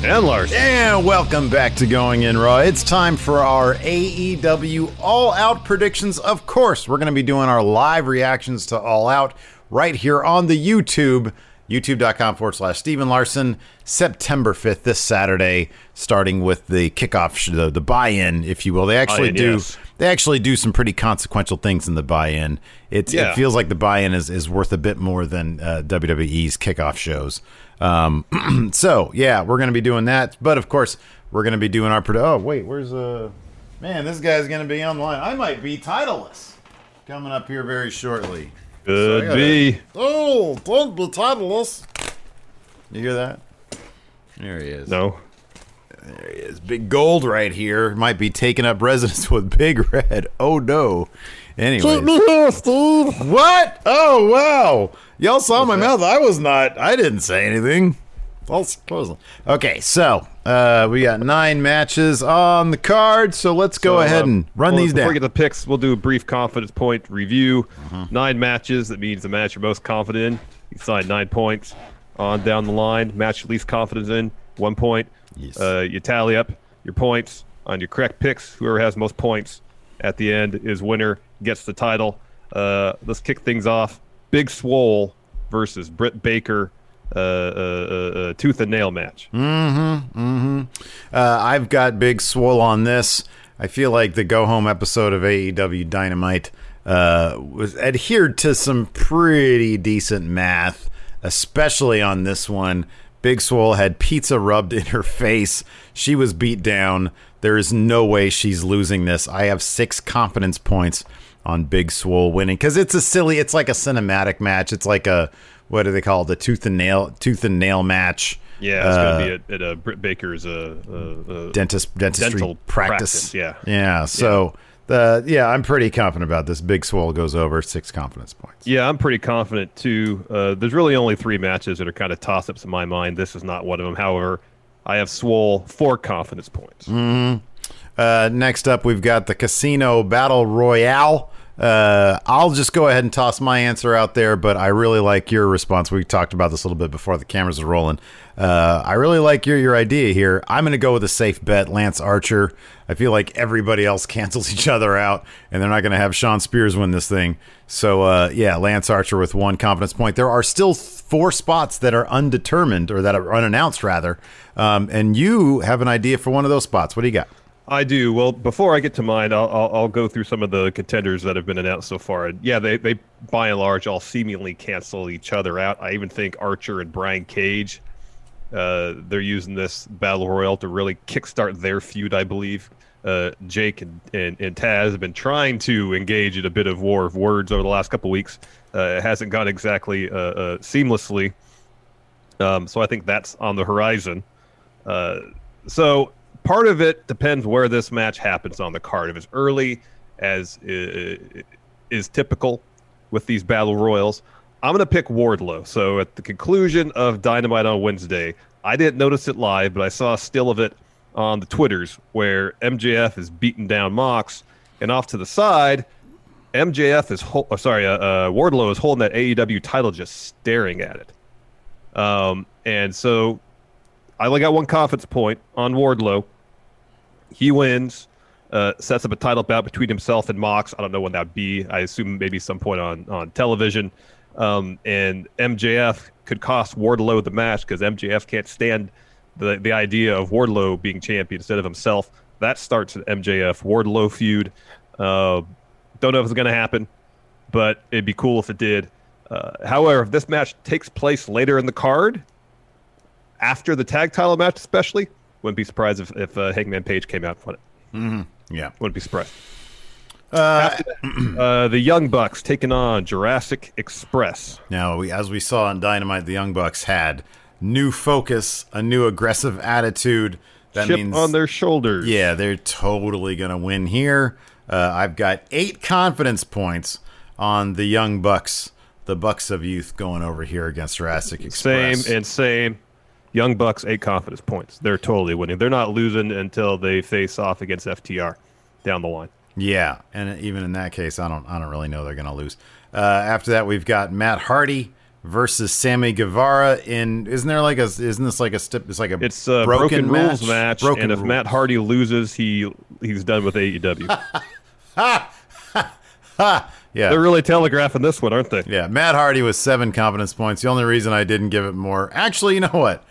And Lars. And welcome back to Going In Raw. It's time for our AEW All Out predictions. Of course, we're going to be doing our live reactions to All Out right here on the YouTube, youtube.com forward slash Stephen Larson, September 5th, this Saturday, starting with the kickoff, the, the buy in, if you will. They actually Buy-in, do. yes. They actually do some pretty consequential things in the buy-in. It's, Yeah. It feels like the buy-in is, is worth a bit more than uh, WWE's kickoff shows. Um, so yeah, we're gonna be doing that. But of course, we're gonna be doing our. Produ- oh wait, where's uh man? This guy's gonna be online. I might be titleless coming up here very shortly. So I gotta- be. Oh, don't be titleless. You hear that? There he is. No. There he is. Big gold right here. Might be taking up residence with Big Red. Oh no. Anyway. Keep me here, Steve. What? Oh wow! Y'all saw my mouth. I was not. I didn't say anything. False. Okay, so uh, we got nine matches on the card. So let's go So, ahead um, and run well, these before down. we get the picks, we'll do a brief confidence point review. Mm-hmm. Nine matches. That means the match you're most confident in. You sign nine points. On down the line, match you're least confident in, one point. Yes. Uh, you tally up your points on your correct picks. Whoever has most points at the end is winner, gets the title. Uh, let's kick things off. Big Swole versus Britt Baker. Uh, uh, uh, uh, tooth and nail match. Uh, I've got big swole on this. I feel like the go home episode of AEW Dynamite uh, was adhered to some pretty decent math, especially on this one. Big Swole had pizza rubbed in her face. She was beat down. There is no way she's losing this. I have six confidence points on Big Swole winning because it's a silly. It's like a cinematic match. It's like a what do they call it? The tooth and nail tooth and nail match. Yeah, it's Uh, going to be at, at uh, Britt Baker's uh, uh, uh, dentist dentistry Dental practice. practice, yeah. yeah. So the yeah, I'm pretty confident about this. Big Swole goes over six confidence points. Yeah, I'm pretty confident too. Uh, there's really only three matches that are kind of toss ups in my mind. This is not one of them. However, I have Swole four confidence points. Uh, next up, we've got the Casino Battle Royale. Uh, I'll just go ahead and toss my answer out there, but I really like your response. We talked about this a little bit before the cameras are rolling. Uh, I really like your your idea here. I'm going to go with a safe bet, Lance Archer. I feel like everybody else cancels each other out, and they're not going to have Shawn Spears win this thing. So, uh, yeah, Lance Archer with one confidence point. There are still four spots that are undetermined or that are unannounced, rather. Um, and you have an idea for one of those spots. What do you got? I do. Well, before I get to mine, I'll, I'll, I'll go through some of the contenders that have been announced so far. And yeah, they, they by and large all seemingly cancel each other out. I even think Archer and Brian Cage, uh, they're using this battle royal to really kickstart their feud. I believe uh, Jake and, and, and Taz have been trying to engage in a bit of war of words over the last couple weeks. Uh, it hasn't gone exactly uh, uh, seamlessly. Um, so I think that's on the horizon. Uh, so part of it depends where this match happens on the card. If it's early, as is typical with these battle royals, I'm going to pick Wardlow. So at the conclusion of Dynamite on Wednesday, I didn't notice it live, but I saw a still of it on the Twitters where MJF is beating down Mox, and off to the side, MJF is hol- oh, sorry, uh, uh, Wardlow is holding that AEW title, just staring at it. Um, and so I only got one confidence point on Wardlow. He wins, uh, sets up a title bout between himself and Mox. I don't know when that'd be. I assume maybe some point on on television. Um, and MJF could cost Wardlow the match because MJF can't stand the the idea of Wardlow being champion instead of himself. That starts an MJF Wardlow feud. Uh, don't know if it's going to happen, but it'd be cool if it did. Uh, however, if this match takes place later in the card, after the tag title match, especially, wouldn't be surprised if, if uh, Hangman Page came out won it. Yeah. Wouldn't be surprised. Uh, Uh, the Young Bucks taking on Jurassic Express. now, we, as we saw on Dynamite, the Young Bucks had new focus, a new aggressive attitude. That Chip means on their shoulders. Yeah, they're totally going to win here. Uh, I've got eight confidence points on the young Bucks, the Bucks of Youth, going over here against Jurassic Same Express. and same. Young Bucks, eight confidence points. They're totally winning. They're not losing until they face off against FTR down the line. yeah, and even in that case, I don't, I don't really know they're going to lose. Uh, after that, we've got Matt Hardy versus Sammy Guevara. In isn't there like a, isn't this like a step? It's like a It's a broken, rules match, Broken and if rules. Matt Hardy loses, he he's done with AEW. yeah, They're really telegraphing this one, aren't they? Yeah, Matt Hardy was seven confidence points. The only reason I didn't give it more, actually, you know what?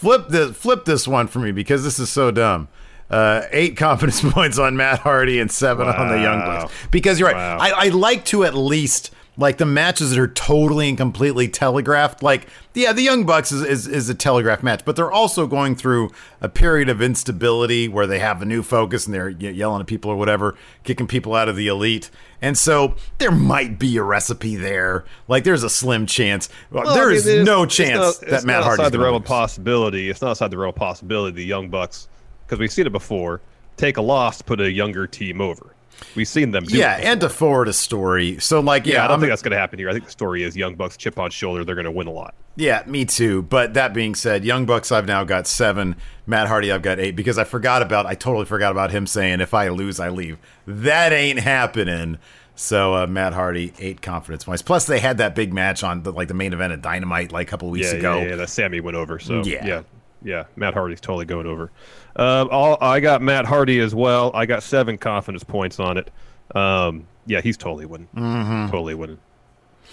Flip this, flip this one for me because this is so dumb. Uh, eight confidence points on Matt Hardy and seven on the Young Bucks. Because you're right, Wow. I, I like to at least like the matches that are totally and completely telegraphed. Like, yeah, the Young Bucks is, is, is a telegraph match, but they're also going through a period of instability where they have a new focus and they're yelling at people or whatever, kicking people out of the elite. And so there might be a recipe there. Like, there's a slim chance. Well, there I mean, is no chance not- that Matt Hardy's outside the realm of possibility. It's not outside the realm of possibility. The Young Bucks, because we've seen it before, take a loss put a younger team over. We've seen them. Do Yeah, and to forward a story. So, like, yeah, yeah, I don't I'm- think that's going to happen here. I think the story is Young Bucks chip on shoulder. They're going to win a lot. Yeah, me too. But that being said, Young Bucks, I've now got seven. Matt Hardy, I've got eight because I forgot about. I totally forgot about him saying, "If I lose, I leave." That ain't happening. So uh, Matt Hardy, eight confidence points. Plus, they had that big match on the, like the main event at Dynamite like a couple weeks yeah, ago. yeah, yeah. That Sammy went over. So Yeah. yeah, yeah. Matt Hardy's totally going over. Um, all, I got Matt Hardy as well. I got seven confidence points on it. Um, yeah, he's totally winning. Mm-hmm. Totally winning.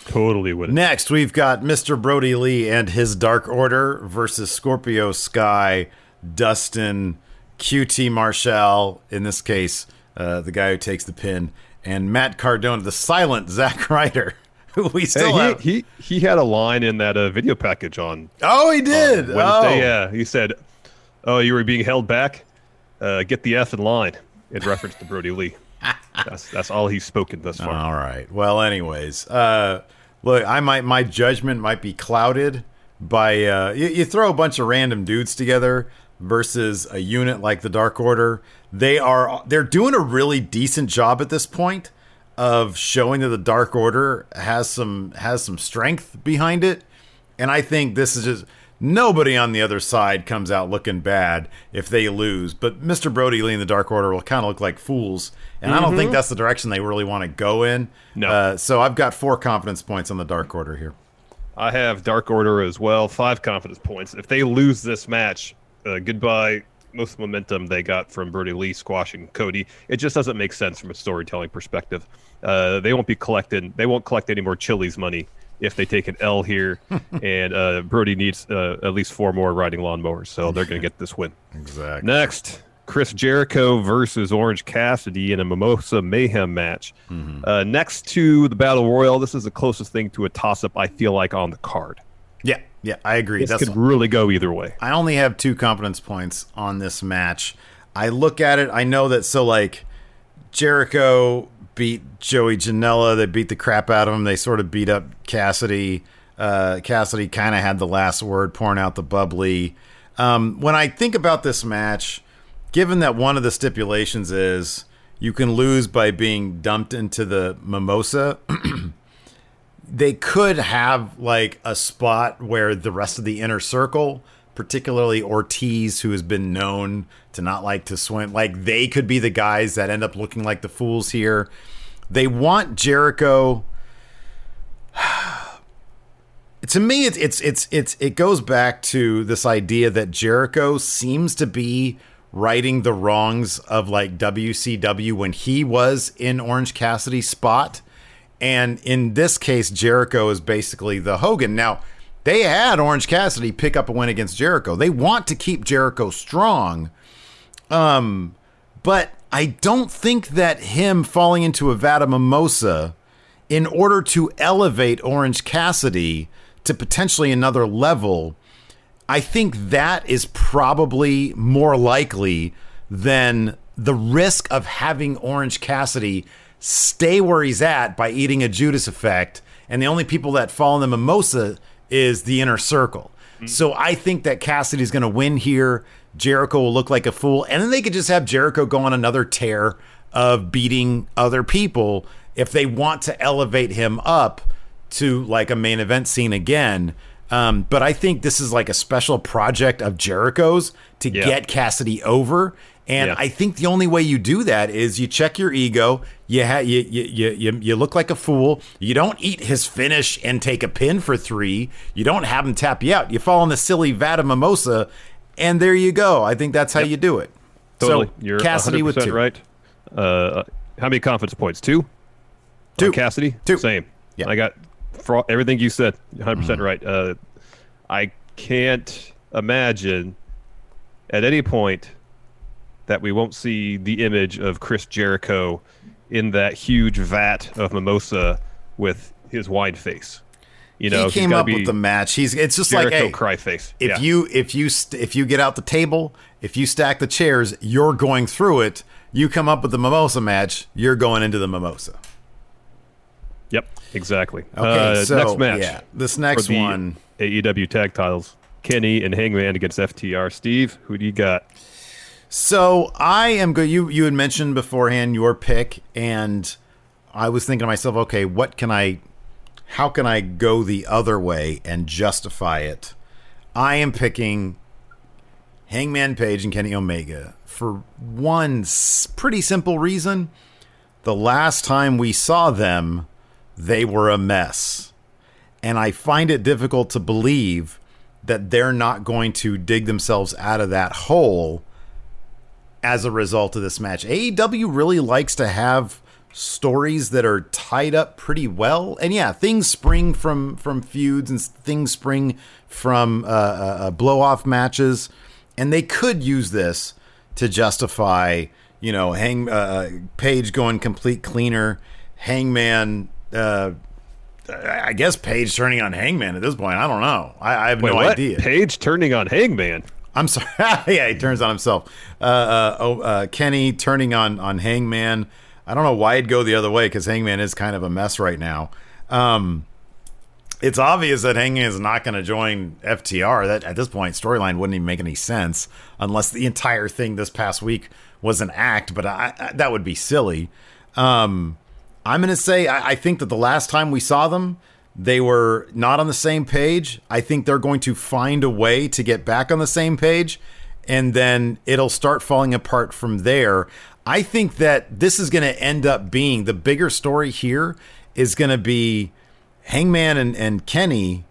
Totally winning. Next, we've got Mr. Brodie Lee and his Dark Order versus Scorpio Sky, Dustin, QT Marshall, in this case, uh, the guy who takes the pin, and Matt Cardona, the silent Zack Ryder, we still Hey, have. he, he he had a line in that uh, video package on oh, he did. Wednesday. oh. Yeah, he said, "Oh, you were being held back. Uh, get the F in line." In reference to Brodie Lee. That's that's all he's spoken thus far. All right. Well, anyways, uh, look, I might my judgment might be clouded by uh, you, you throw a bunch of random dudes together versus a unit like the Dark Order. They are they're doing a really decent job at this point of showing that the Dark Order has some has some strength behind it, and I think this is just. Nobody on the other side comes out looking bad if they lose, but Mr. Brodie and the Dark Order will kind of look like fools, and I don't think that's the direction they really want to go in. No. Uh, so I've got four confidence points on the Dark Order here. I have Dark Order as well. Five confidence points. If they lose this match, uh, goodbye. Most momentum they got from Brodie Lee squashing Cody. It just doesn't make sense from a storytelling perspective. Uh, they won't be collecting. They won't collect any more Chili's money if they take an L here. and uh, Brodie needs uh, at least four more riding lawnmowers, so they're going to get this win. Exactly. Next, Chris Jericho versus Orange Cassidy in a Mimosa Mayhem match. Uh, next to the Battle Royal, this is the closest thing to a toss up I feel like on the card. Yeah, yeah, I agree. This That's could really go either way. I only have two confidence points on this match. I look at it, I know that so like Jericho beat Joey Janela, they beat the crap out of him. They sort of beat up Cassidy. Uh, Cassidy kind of had the last word, pouring out the bubbly. Um, when I think about this match, given that one of the stipulations is you can lose by being dumped into the mimosa, they could have like a spot where the rest of the inner circle, particularly Ortiz, who has been known to not like to swim, like they could be the guys that end up looking like the fools here. they want Jericho. to me, it's it's it's it's it goes back to this idea that Jericho seems to be righting the wrongs of like WCW when he was in Orange Cassidy's spot. And in this case, Jericho is basically the Hogan. Now, they had Orange Cassidy pick up a win against Jericho. They want to keep Jericho strong. Um, but I don't think that him falling into a vat of mimosa in order to elevate Orange Cassidy to potentially another level I think that is probably more likely than the risk of having Orange Cassidy stay where he's at by eating a Judas effect. And the only people that fall in the mimosa is the inner circle. Mm-hmm. So I think that Cassidy's going to win here. Jericho will look like a fool. And then they could just have Jericho go on another tear of beating other people if they want to elevate him up to like a main event scene again. Um, but I think this is like a special project of Jericho's to yeah. get Cassidy over. And yeah. I think the only way you do that is you check your ego. You, ha- you, you, you, you look like a fool. You don't eat his finish and take a pin for three. You don't have him tap you out. You fall in the silly vat of mimosa, and there you go. I think that's how yep. you do it. Totally. So You're Cassidy with two. right. Uh, how many confidence points? Two? Two. On Cassidy? Two. Same. Yeah. I got for everything you said, 100 percent mm-hmm. right. Uh, I can't imagine at any point that we won't see the image of Chris Jericho in that huge vat of mimosa with his wine face. You know, he came up with the match. He's it's just Jericho like hey, cry face. If yeah. you if you st- if you get out the table, if you stack the chairs, you're going through it. You come up with the mimosa match. You're going into the mimosa. Yep, exactly. Okay, uh, so next match. Yeah, this next one. AEW tag titles: Kenny and Hangman against FTR. Steve, who do you got? So I am good. You you had mentioned beforehand your pick, and I was thinking to myself, okay, what can I, how can I go the other way and justify it? I am picking Hangman Page and Kenny Omega for one pretty simple reason. The last time we saw them, they were a mess. And I find it difficult to believe that they're not going to dig themselves out of that hole as a result of this match. AEW really likes to have stories that are tied up pretty well. And yeah, things spring from from feuds and things spring from uh, uh, uh blow off matches, and they could use this to justify, you know, Hang uh, uh, Page going complete cleaner, Hangman uh, I guess Page turning on Hangman at this point. I don't know. I, I have Wait, no what? idea. Page turning on Hangman. I'm sorry. yeah, he turns on himself. Uh, uh, oh, uh, Kenny turning on on Hangman. I don't know why he'd go the other way because Hangman is kind of a mess right now. Um, it's obvious that Hangman is not going to join FTR. That at this point, storyline wouldn't even make any sense unless the entire thing this past week was an act. But I, I, that would be silly. Um, I'm going to say I, I think that the last time we saw them, they were not on the same page. I think they're going to find a way to get back on the same page, and then it'll start falling apart from there. I think that this is going to end up being the bigger story here is going to be Hangman and, and Kenny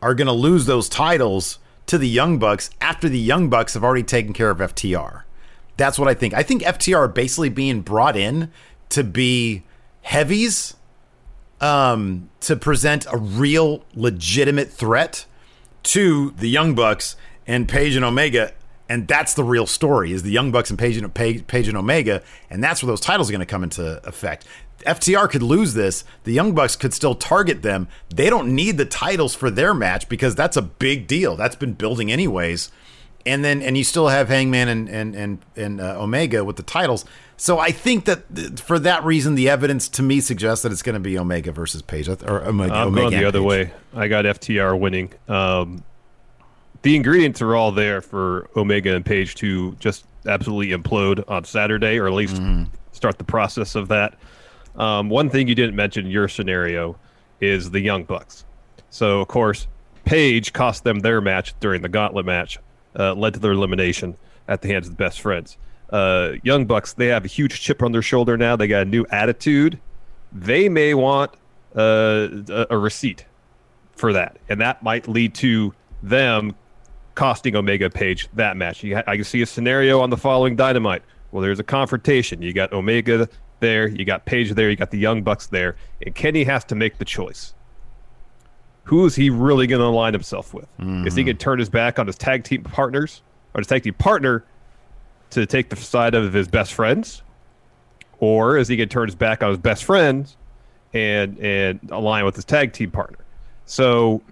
are going to lose those titles to the Young Bucks after the Young Bucks have already taken care of FTR. That's what I think. I think FTR are basically being brought in to be heavies um, to present a real legitimate threat to the Young Bucks and Page and Omega. And that's the real story: is the Young Bucks and Page and Page, Page and Omega, and that's where those titles are going to come into effect. FTR could lose this. The Young Bucks could still target them. They don't need the titles for their match because that's a big deal. That's been building anyways. And then and you still have Hangman and and and, and uh, Omega with the titles. So I think that for that reason, the evidence to me suggests that it's going to be Omega versus Page or Omega. I'm Omega going the other Page. way. I got FTR winning. Um, the ingredients are all there for Omega and Page to just absolutely implode on Saturday, or at least mm. start the process of that. Um, one thing you didn't mention in your scenario is the Young Bucks. So of course, Page cost them their match during the Gauntlet match, uh, led to their elimination at the hands of the Best Friends. Uh, Young Bucks, they have a huge chip on their shoulder now. They got a new attitude. They may want uh, a, receipt for that, and that might lead to them costing Omega Page that match. Ha- I can see a scenario on the following Dynamite. Well, there's a confrontation. You got Omega there, you got Page there, you got the Young Bucks there, and Kenny has to make the choice. Who is he really going to align himself with? Mm-hmm. Is he going to turn his back on his tag team partners or his tag team partner to take the side of his best friends, or is he going to turn his back on his best friends and and align with his tag team partner? So,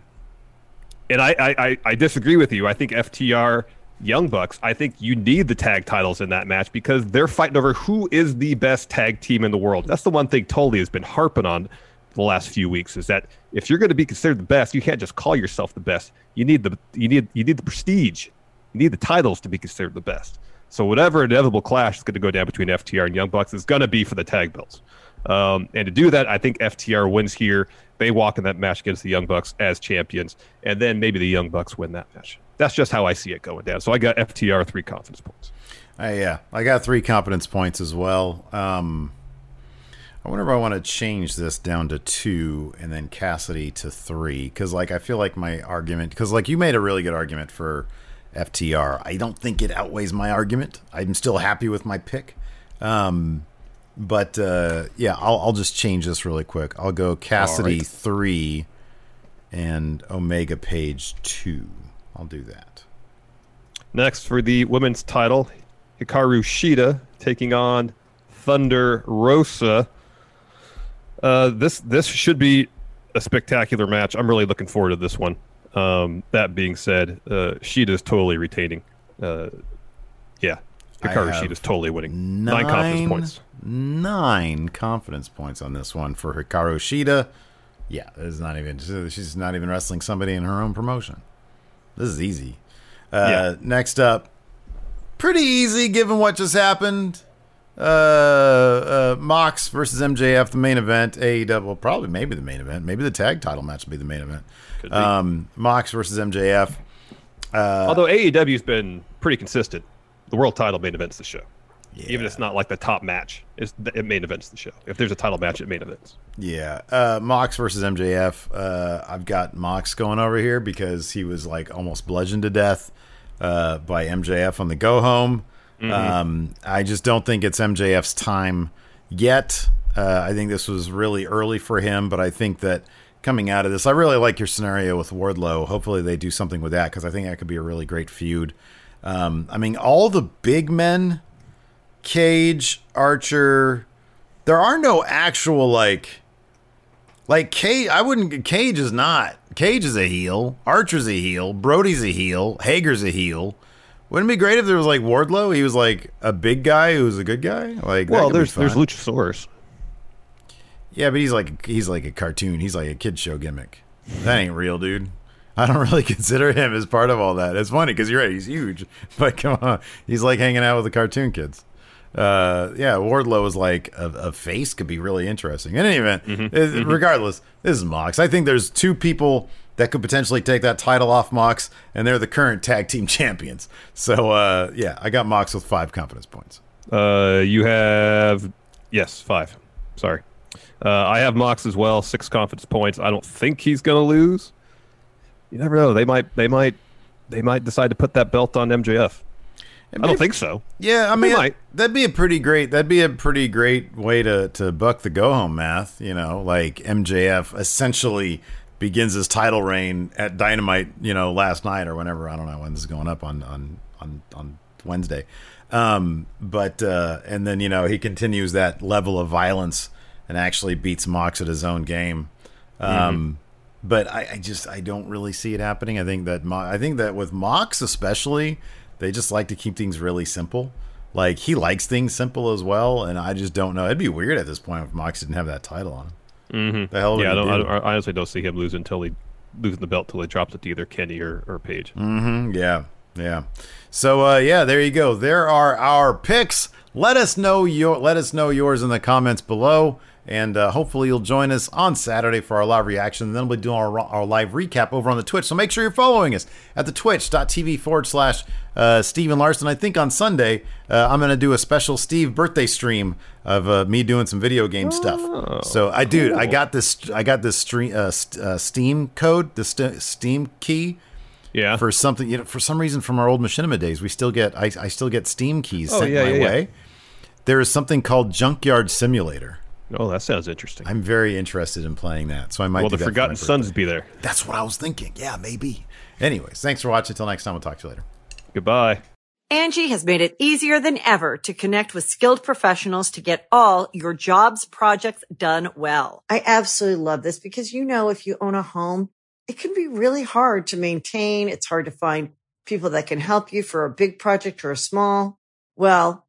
and I I, I disagree with you. I think FTR Young Bucks, I think you need the tag titles in that match because they're fighting over who is the best tag team in the world. That's the one thing Tully has been harping on the last few weeks is that if you're going to be considered the best, you can't just call yourself the best. You need the you need you need the prestige. You need the titles to be considered the best. So whatever inevitable clash is going to go down between FTR and Young Bucks is going to be for the tag belts. Um, and to do that, I think FTR wins here. They walk in that match against the Young Bucks as champions, and then maybe the Young Bucks win that match that's just how I see it going down. So I got FTR three confidence points. Uh, yeah, I got three confidence points as well. Um, I wonder if I want to change this down to two and then Cassidy to three because, like, I feel like my argument because, like, you made a really good argument for FTR. I don't think it outweighs my argument. I'm still happy with my pick. Um, but uh, yeah, I'll, I'll just change this really quick. I'll go Cassidy right. three and Omega Page two. I'll do that. Next for the women's title, Hikaru Shida taking on Thunder Rosa. Uh, this this should be a spectacular match. I'm really looking forward to this one. Um, that being said, uh, is totally retaining. Uh, yeah, Hikaru Shida is totally winning. Nine, nine, confidence points. Nine confidence points on this one for Hikaru Shida. Yeah, it's not even. She's not even wrestling somebody in her own promotion. This is easy. Uh, yeah. Next up, pretty easy given what just happened. Uh, uh, Mox versus MJF, the main event. AEW, well, probably maybe the main event. Maybe the tag title match will be the main event. Um, Mox versus MJF. Uh, Although AEW's been pretty consistent, the world title main events the show. Yeah. Even if it's not like the top match, it's, it main events the show. If there's a title match, it main events. Yeah, uh, Mox versus MJF. Uh, I've got Mox going over here because he was like almost bludgeoned to death uh, by MJF on the go home. Mm-hmm. Um, I just don't think it's MJF's time yet. Uh, I think this was really early for him, but I think that coming out of this, I really like your scenario with Wardlow. Hopefully, they do something with that because I think that could be a really great feud. Um, I mean, all the big men Cage, Archer. There are no actual like like Cage. I wouldn't. Cage is not. Cage is a heel. Archer's a heel. Brodie's a heel. Hager's a heel. Wouldn't it be great if there was like Wardlow? He was like a big guy who was a good guy. Like well, there's there's Luchasaurus. Yeah, but he's like he's like a cartoon. He's like a kid show gimmick. That ain't real, dude. I don't really consider him as part of all that. It's funny because you're right. He's huge, but come on, he's like hanging out with the cartoon kids uh, yeah, Wardlow is like a, a, face could be really interesting. In any event, mm-hmm. mm-hmm. regardless, this is Mox. I think there's two people that could potentially take that title off Mox, and they're the current tag team champions. So, uh, yeah, I got Mox with five confidence points. Uh, you have yes, five. Sorry, uh, I have Mox as well, six confidence points. I don't think he's gonna lose. You never know. They might. They might. They might decide to put that belt on MJF. I don't think so. Yeah, I mean, it, that'd be a pretty great. That'd be a pretty great way to to buck the go home math. You know, like MJF essentially begins his title reign at Dynamite. You know, last night or whenever. I don't know when this is going up on on on on Wednesday. Um, but uh, and then you know he continues that level of violence and actually beats Mox at his own game. Um, mm-hmm. But I, I, just I don't really see it happening. I think that Mo- I think that with Mox especially they just like to keep things really simple. Like he likes things simple as well, and I just don't know. It'd be weird at this point if Mox didn't have that title on him. Mm-hmm. The hell? Yeah, I, don't, do? I, honestly don't see him losing until he losing the belt until he drops it to either Kenny or, or Page. Mm-hmm. Yeah, yeah. So uh, yeah, there you go. There are our picks. Let us know your let us know yours in the comments below. And uh, hopefully you'll join us on Saturday for our live reaction. And then we'll be doing our, our live recap over on the Twitch. So make sure you're following us at the twitch.tv forward slash uh, Steven Larson. I think on Sunday, uh, I'm going to do a special Steve birthday stream of uh, me doing some video game stuff. So I do. I got this. I got this stream, uh, st- uh, Steam code, the st- Steam key Yeah. for something. You know, for some reason, from our old machinima days, we still get. I, I still get Steam keys Oh, sent yeah, my yeah, yeah. way. There is something called Junkyard Simulator. Oh, that sounds interesting. I'm very interested in playing that, so I might. well, do the that for Forgotten my Sons be there. That's what I was thinking. Yeah, maybe. Anyways, thanks for watching. Until next time, we'll talk to you later. Goodbye. Angie has made it easier than ever to connect with skilled professionals to get all your jobs projects done well. I absolutely love this because, you know, if you own a home, it can be really hard to maintain. It's hard to find people that can help you for a big project or a small. Well,